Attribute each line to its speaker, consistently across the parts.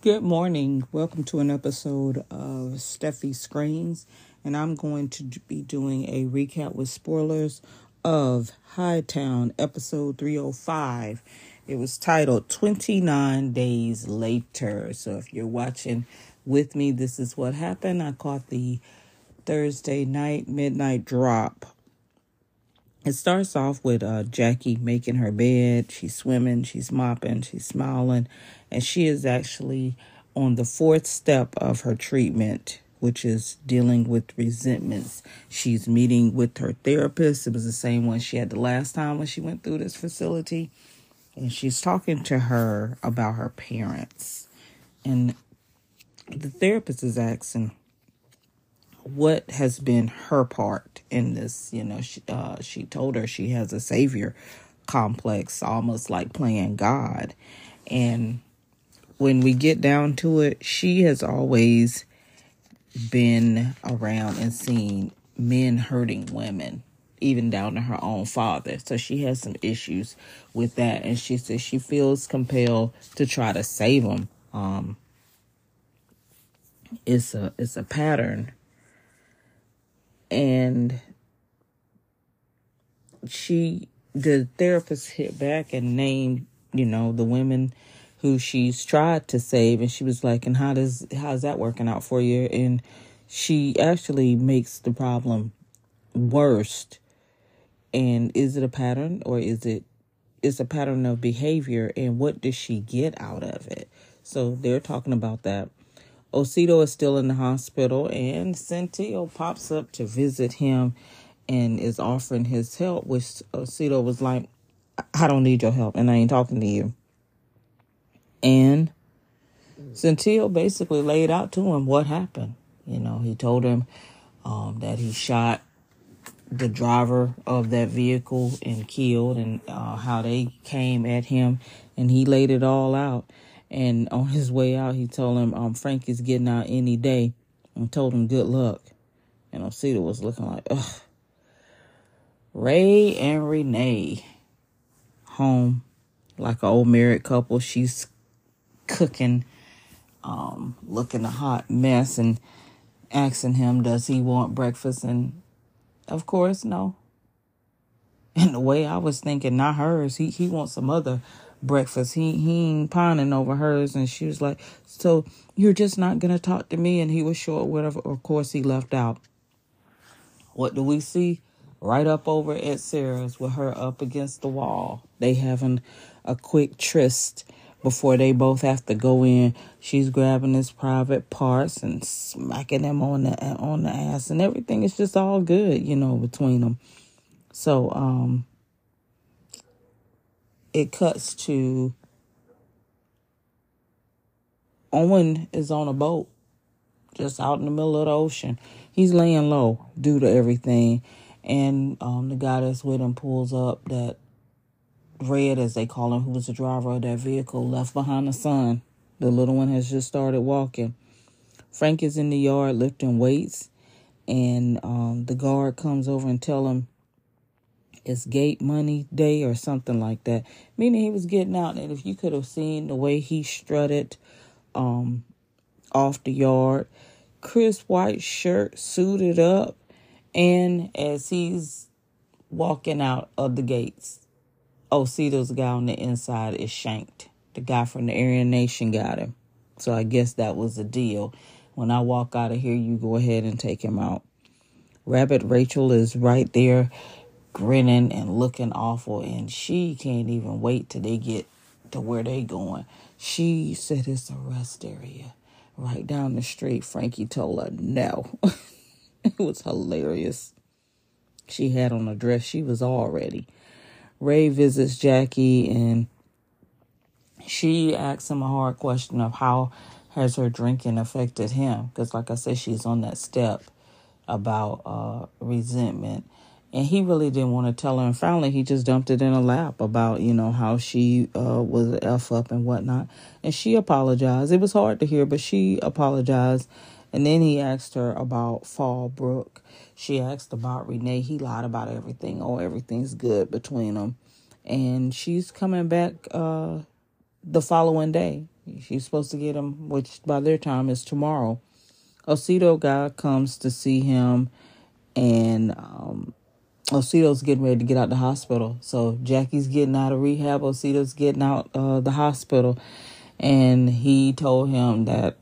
Speaker 1: Good morning. Welcome to an episode of Steffie Screens, and I'm going to be doing a recap with spoilers of Hightown episode 305. It was titled 29 Days Later. So if you're watching with me, this is what happened. I caught the Thursday night midnight drop it starts off with uh, Jackie making her bed. She's swimming, she's mopping, she's smiling, and she is actually on the fourth step of her treatment, which is dealing with resentments. She's meeting with her therapist. It was the same one she had the last time when she went through this facility. And she's talking to her about her parents. And the therapist is asking, what has been her part in this you know she, uh, she told her she has a savior complex almost like playing god and when we get down to it she has always been around and seen men hurting women even down to her own father. So she has some issues with that. And she says she feels compelled to try to save him. Um it's a it's a pattern. And she the therapist hit back and named you know the women who she's tried to save and she was like and how does how's that working out for you? And she actually makes the problem worst. And is it a pattern or is it is a pattern of behavior and what does she get out of it? So they're talking about that. Osito is still in the hospital, and Saintil pops up to visit him and is offering his help, which Osito was like, I don't need your help, and I ain't talking to you. And Saintil basically laid out to him what happened. You know, he told him um, that he shot the driver of that vehicle and killed, and uh, how they came at him, and he laid it all out. And on his way out, he told him um, getting out any day and told him good luck. And Osito was looking like, ugh. Ray and Renee home like an old married couple. She's cooking, um, looking a hot mess and asking him, does he want breakfast? And of course, no. And the way I was thinking, not hers. He he wants some other breakfast. He he ain't pining over hers, and she was like, "So you're just not gonna talk to me?" And he was short. Whatever. Of course, he left out. What do we see? Right up over at Sarah's with her up against the wall. They having a quick tryst before they both have to go in. She's grabbing his private parts and smacking him on the on the ass, and everything is just all good, you know, between them. So, um, it cuts to Owen is on a boat just out in the middle of the ocean. He's laying low due to everything. And um, the guy that's with him pulls up that Red, as they call him, who was the driver of that vehicle, left behind the son. The little one has just started walking. Frank is in the yard lifting weights, and um, the guard comes over and tell him it's gate money day or something like that. Meaning he was getting out, and if you could have seen the way he strutted um, off the yard, crisp white shirt, suited up, and as he's walking out of the gates, oh, see, those guy on the inside is shanked. The guy from the Aryan Nation got him. So I guess that was the deal. When I walk out of here, you go ahead and take him out. Rabbit Rachel is right there grinning and looking awful and she can't even wait till they get to where they going. She said it's a rest area right down the street. Frankie told her no. it was hilarious. She had on a dress. She was all ready. Ray visits Jackie and she asks him a hard question of how has her drinking affected him? Because, like I said, she's on that step about uh, resentment and he really didn't want to tell her. And finally, he just dumped it in a lap about you know how she uh, was f up and whatnot. And she apologized. It was hard to hear, but she apologized. And then he asked her about Fallbrook. She asked about Renee. He lied about everything. Oh, everything's good between them. And she's coming back uh, the following day. She's supposed to get him, which by their time is tomorrow. Osito guy comes to see him, and um, Osito's getting ready to get out the hospital. So Jackie's getting out of rehab. Osito's getting out uh, the hospital, and he told him that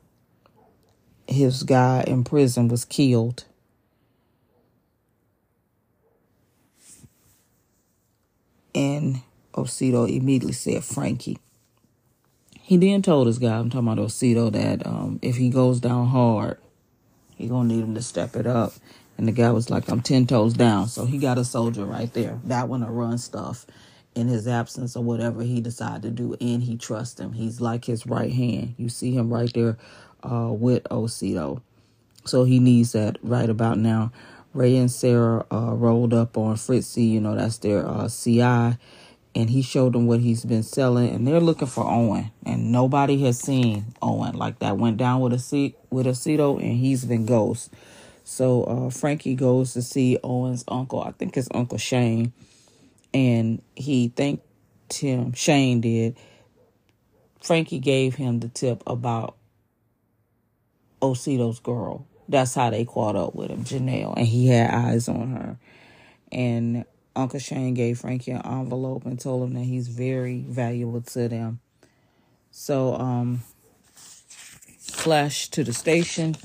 Speaker 1: his guy in prison was killed. And Osito immediately said Frankie. He then told his guy, I'm talking about Osito, that um, if he goes down hard, he gonna need him to step it up. And the guy was like, I'm 10 toes down. So he got a soldier right there. That one to run stuff in his absence or whatever he decided to do. And he trusts him. He's like his right hand. You see him right there uh, with Osito. So he needs that right about now. Ray and Sarah uh, rolled up on Fritzy, you know, that's their uh, CI, and he showed them what he's been selling, and they're looking for Owen, and nobody has seen Owen like that. Went down with a seat with Osito, and he's been ghost. So uh, Frankie goes to see Owen's uncle. I think it's Uncle Shane, and he thanked him. Shane did. Frankie gave him the tip about Osito's girl. That's how they caught up with him, Janelle, and he had eyes on her. And Uncle Shane gave Frankie an envelope and told him that he's very valuable to them. So, um, flash to the station.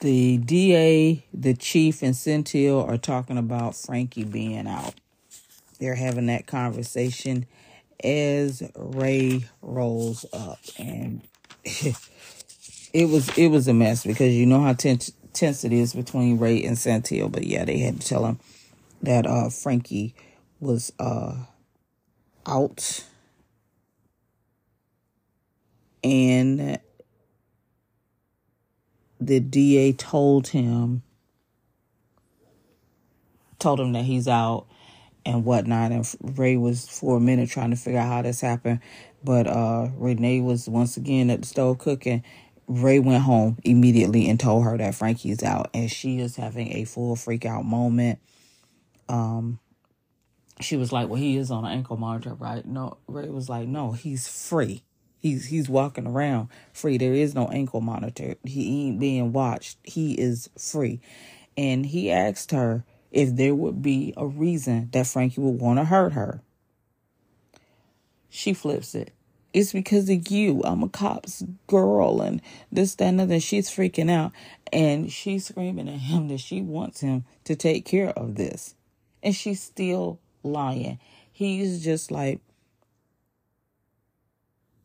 Speaker 1: The DA, the chief, and Saintil are talking about Frankie being out. They're having that conversation as Ray rolls up, and it was it was a mess because you know how tense tense it is between Ray and Saintil. But yeah, they had to tell him that uh, Frankie was uh, out, and the DA told him told him that he's out and whatnot. And Ray was for a minute trying to figure out how this happened. But uh, Renee was once again at the stove cooking Ray went home immediately and told her that Frankie's out, and she is having a full freak out moment. Um, she was like, "Well, he is on an ankle monitor, right?" No, Ray was like, "No, he's free. He's he's walking around free. There is no ankle monitor. He ain't being watched. He is free." And he asked her if there would be a reason that Frankie would want to hurt her. She flips it it's because of you. I'm a cop's girl and this, that, and other. She's freaking out. And she's screaming at him that she wants him to take care of this. And she's still lying. He's just like,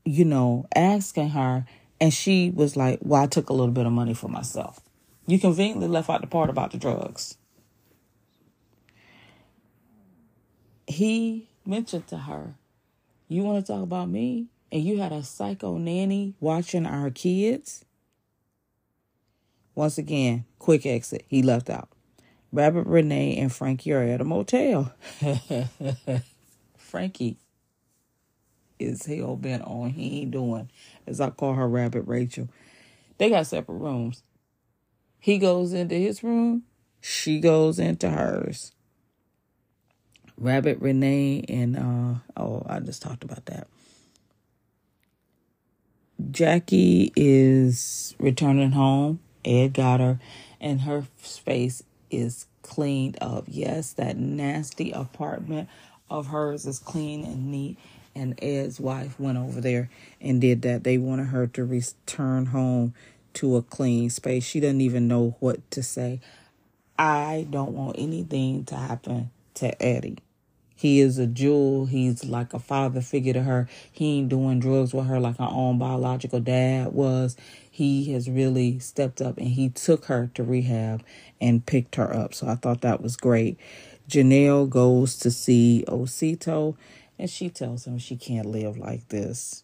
Speaker 1: you know, asking her. And she was like, well, I took a little bit of money for myself. You conveniently left out the part about the drugs. He mentioned to her, You want to talk about me? And you had a psycho nanny watching our kids, once again, quick exit. He left out. Rabbit Renee and Frankie are at a motel. Frankie is hell bent on he ain't doing, as I call her Rabbit Rachel. They got separate rooms. He goes into his room, she goes into hers. Rabbit Renee and uh oh, I just talked about that. Jackie is returning home. Ed got her, and her space is cleaned up. Yes, that nasty apartment of hers is clean and neat. And Ed's wife went over there and did that. They wanted her to return home to a clean space. She doesn't even know what to say. I don't want anything to happen to Eddie. He is a jewel. He's like a father figure to her. He ain't doing drugs with her like her own biological dad was. He has really stepped up and he took her to rehab and picked her up. So I thought that was great. Janelle goes to see Osito and she tells him she can't live like this.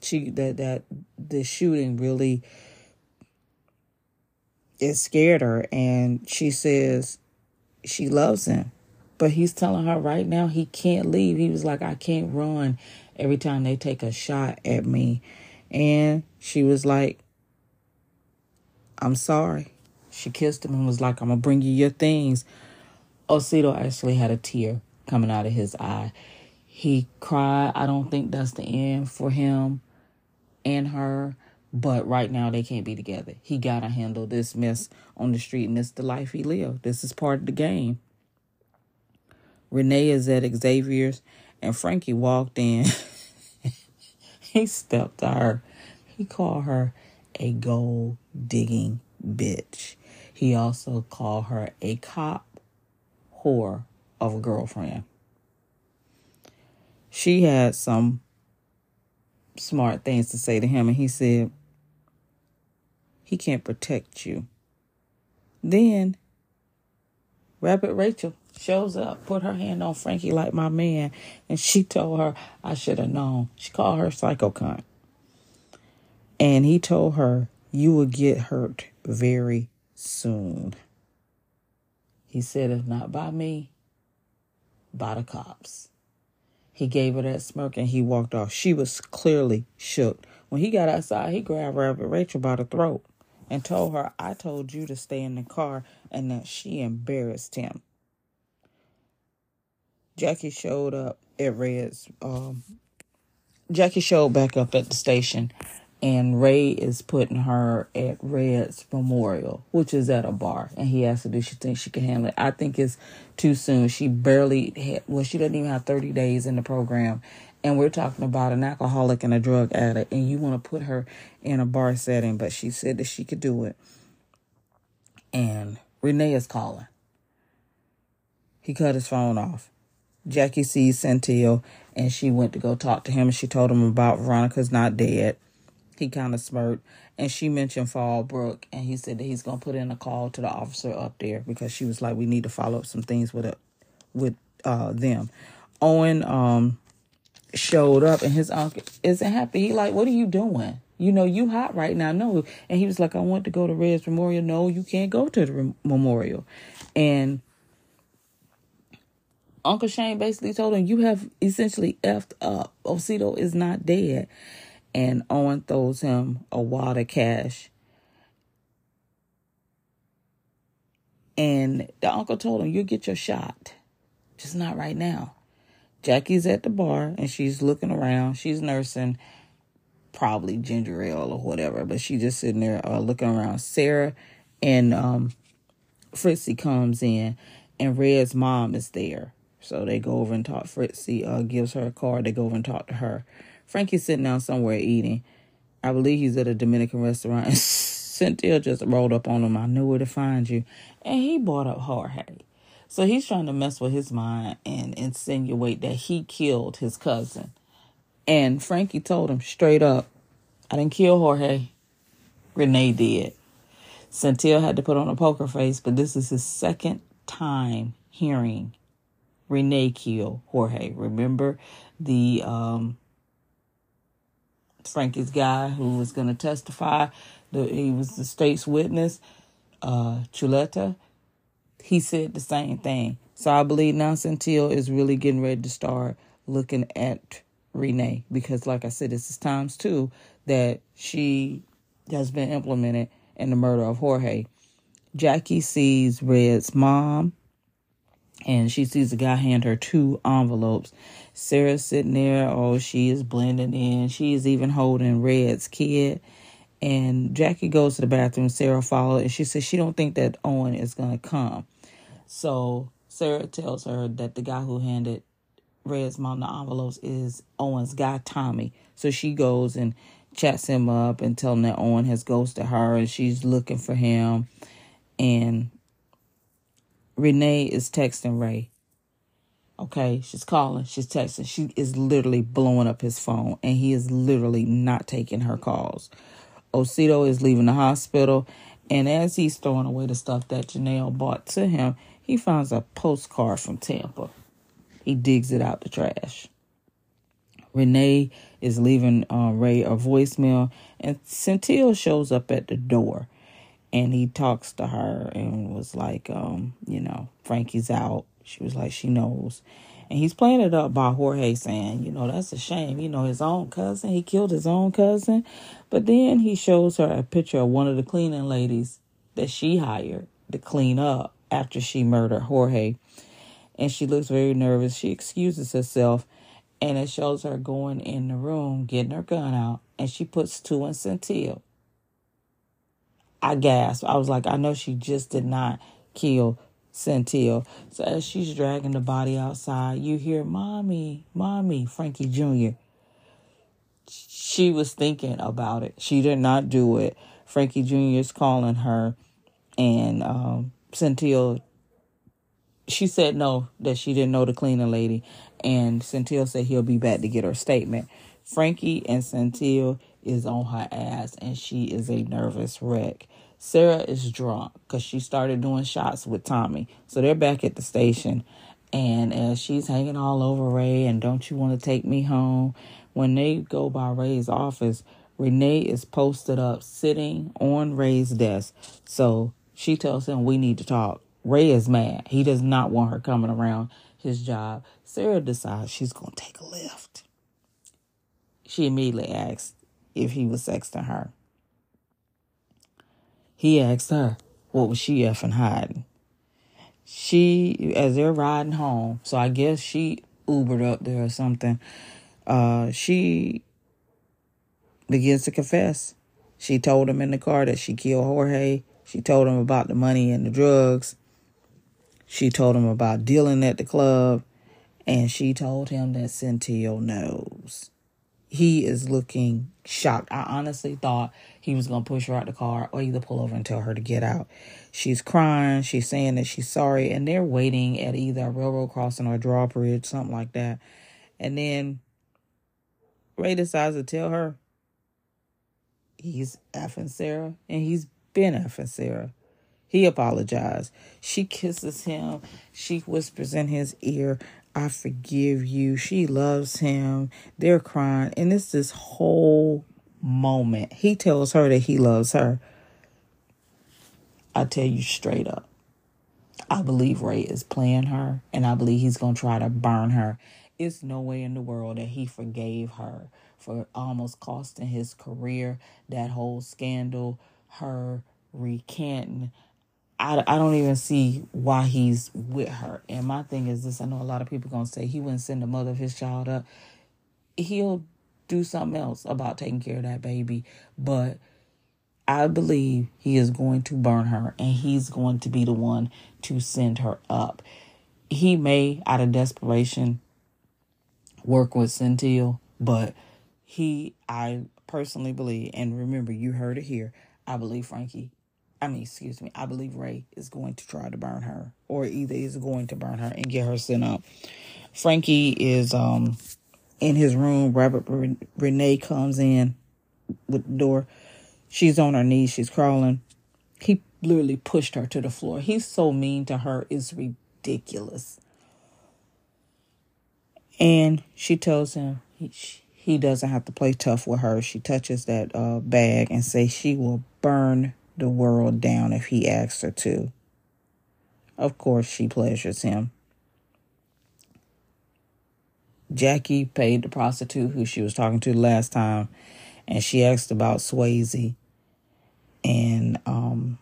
Speaker 1: She that that the shooting really it scared her and she says she loves him but he's telling her right now he can't leave. He was like, I can't run every time they take a shot at me. And she was like, I'm sorry. She kissed him and was like, I'm going to bring you your things. Osito actually had a tear coming out of his eye. He cried. I don't think that's the end for him and her. But right now they can't be together. He gotta handle this mess on the street, and this the life he lived. This is part of the game. Renee is at Xavier's, and Frankie walked in. he stepped to her. He called her a gold digging bitch. He also called her a cop whore of a girlfriend. She had some smart things to say to him, and he said, He can't protect you. Then, Rabbit Rachel shows up, put her hand on Frankie like my man, and she told her, I should have known. She called her psycho cunt. And he told her, You will get hurt very soon. He said, If not by me, by the cops. He gave her that smirk and he walked off. She was clearly shook. When he got outside, he grabbed Rabbit Rachel by the throat and told her, I told you to stay in the car and that she embarrassed him. Jackie showed up at Red's. Um, Jackie showed back up at the station and Ray is putting her at Red's Memorial, which is at a bar, and he asked her, "Do she think she can handle it?" I think it's too soon. She barely had, well, she doesn't even have thirty days in the program, and we're talking about an alcoholic and a drug addict, and you want to put her in a bar setting, but she said that she could do it. And Renee is calling. He cut his phone off. Jackie sees Saintil, and she went to go talk to him, and she told him about Veronica's not dead he kind of smirked. And she mentioned Fallbrook, and he said that he's gonna put in a call to the officer up there because she was like, "We need to follow up some things with it, with uh them." Owen um showed up, and his uncle isn't happy. He like, "What are you doing? You know, you hot right now." No, and he was like, "I want to go to Red's Memorial." No, you can't go to the memorial, and. Uncle Shane basically told him, You have essentially effed up. Osito is not dead and Owen throws him a wad of cash. And the uncle told him, You'll get your shot, just not right now. Jackie's at the bar and she's looking around. She's nursing probably ginger ale or whatever, but she's just sitting there uh, looking around. Sarah and um, Fritzy comes in, and Red's mom is there. So they go over and talk. Fritzy uh, gives her a card. They go over and talk to her. Frankie's sitting down somewhere eating. I believe he's at a Dominican restaurant. And Saintil just rolled up on him. I knew where to find you. And he brought up Jorge. So he's trying to mess with his mind and insinuate that he killed his cousin. And Frankie told him straight up, I didn't kill Jorge. Renee did. Saintil had to put on a poker face, but this is his second time hearing Renee kill Jorge. Remember the um, Frankie's guy who was going to testify. The, he was the state's witness, uh, Chuleta. He said the same thing. So I believe now Saintil is really getting ready to start looking at Renee because, like I said, this is times two that she has been implemented in the murder of Jorge. Jackie sees Red's mom and she sees the guy hand her two envelopes. Sarah's sitting there. Oh, she is blending in. She is even holding Red's kid. And Jackie goes to the bathroom. Sarah follows, and she says she don't think that Owen is gonna come. So Sarah tells her that the guy who handed Red's mom the envelopes is Owen's guy Tommy. So she goes and chats him up and tells him that Owen has ghosted her and she's looking for him. And Renee is texting Ray. Okay, she's calling, she's texting. She is literally blowing up his phone, and he is literally not taking her calls. Osito is leaving the hospital, and as he's throwing away the stuff that Janelle bought to him, he finds a postcard from Tampa. He digs it out the trash. Renee is leaving uh, Ray a voicemail, and Saintil shows up at the door and he talks to her and was like, um, you know, Frankie's out. She was like, she knows. And he's playing it up by Jorge saying, you know, that's a shame. You know, his own cousin, he killed his own cousin. But then he shows her a picture of one of the cleaning ladies that she hired to clean up after she murdered Jorge. And she looks very nervous. She excuses herself. And it shows her going in the room, getting her gun out, and she puts two in Saintil. I gasped. I was like, I know she just did not kill Saintil. So as she's dragging the body outside, you hear, Mommy, Mommy, Frankie Jr. She was thinking about it. She did not do it. Frankie Jr. is calling her, and um, Saintil, she said no, that she didn't know the cleaning lady. And Saintil said he'll be back to get her statement. Frankie and Saintil is on her ass, and she is a nervous wreck. Sarah is drunk because she started doing shots with Tommy. So they're back at the station. And as she's hanging all over Ray and don't you want to take me home? When they go by Ray's office, Renee is posted up sitting on Ray's desk. So she tells him, We need to talk. Ray is mad. He does not want her coming around his job. Sarah decides she's going to take a lift. She immediately asks if he was sexting her. He asked her, what was she effing hiding? She, as they're riding home, so I guess she Ubered up there or something. Uh, she begins to confess. She told him in the car that she killed Jorge. She told him about the money and the drugs. She told him about dealing at the club. And she told him that Saintil knows he is looking shocked. I honestly thought he was going to push her out the car or either pull over and tell her to get out. She's crying. She's saying that she's sorry. And they're waiting at either a railroad crossing or a drawbridge, something like that. And then Ray decides to tell her he's effing Sarah and he's been effing Sarah. He apologized. She kisses him. She whispers in his ear, I forgive you. She loves him. They're crying. And it's this whole moment. He tells her that he loves her. I tell you straight up. I believe Ray is playing her, and I believe he's going to try to burn her. It's no way in the world that he forgave her for almost costing his career, that whole scandal, her recanting I, I don't even see why he's with her. And my thing is this I know a lot of people going to say he wouldn't send the mother of his child up. He'll do something else about taking care of that baby. But I believe he is going to burn her and he's going to be the one to send her up. He may, out of desperation, work with Saintil, but he, I personally believe, and remember, you heard it here, I believe Frankie I mean, excuse me, I believe Ray is going to try to burn her, or either is going to burn her and get her sent up. Frankie is um in his room. Robert Renee comes in with the door. She's on her knees. She's crawling. He literally pushed her to the floor. He's so mean to her. It's ridiculous. And she tells him he, he doesn't have to play tough with her. She touches that uh, bag and says she will burn the world down if he asks her to. Of course, she pleasures him. Jackie paid the prostitute who she was talking to last time, and she asked about Swayze. And um,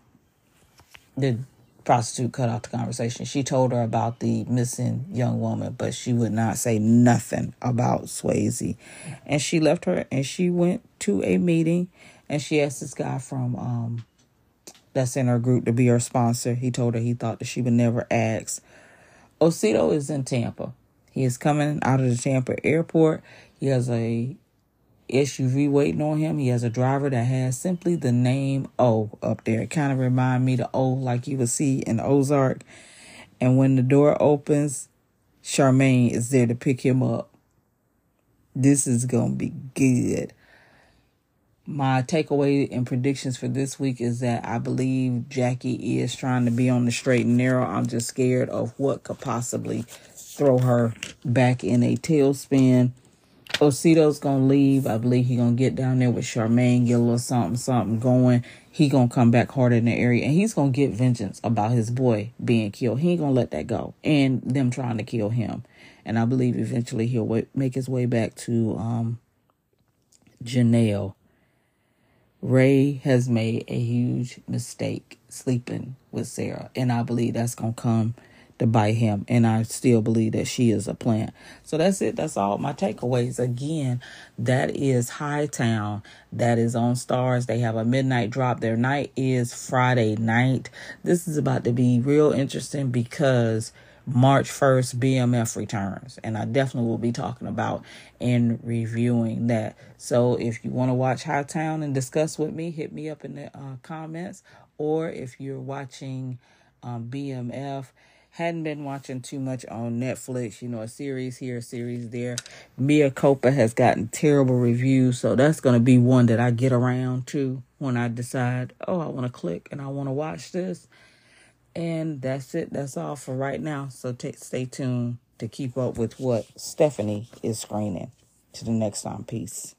Speaker 1: the prostitute cut off the conversation. She told her about the missing young woman, but she would not say nothing about Swayze. And she left her and she went to a meeting and she asked this guy from um, that's in her group to be her sponsor. He told her he thought that she would never ask. Osito is in Tampa. He is coming out of the Tampa airport. He has a SUV waiting on him. He has a driver that has simply the name O up there. It kind of remind me the O like you would see in Ozark. And when the door opens, Charmaine is there to pick him up. This is gonna be good my takeaway and predictions for this week is that I believe Jackie is trying to be on the straight and narrow. I'm just scared of what could possibly throw her back in a tailspin. Osito's gonna leave. I believe he gonna get down there with Charmaine, get a little something, something going. He gonna come back harder in the area, and he's gonna get vengeance about his boy being killed. He ain't gonna let that go, and them trying to kill him. And I believe eventually he'll make his way back to um, Janelle Ray has made a huge mistake sleeping with Sarah, and I believe that's gonna come to bite him. And I still believe that she is a plant. So that's it. That's all my takeaways. Again, that is Hightown. That is on Starz. They have a midnight drop. Their night is Friday night. This is about to be real interesting because March 1st, BMF returns. And I definitely will be talking about and reviewing that. So if you want to watch Hightown and discuss with me, hit me up in the uh, comments. Or if you're watching um, BMF, hadn't been watching too much on Netflix, you know, a series here, a series there. Mea Culpa has gotten terrible reviews, so that's going to be one that I get around to when I decide, oh, I want to click and I want to watch this. And that's it. That's all for right now. So t- stay tuned to keep up with what Stephanie is screening. To the next time. Peace.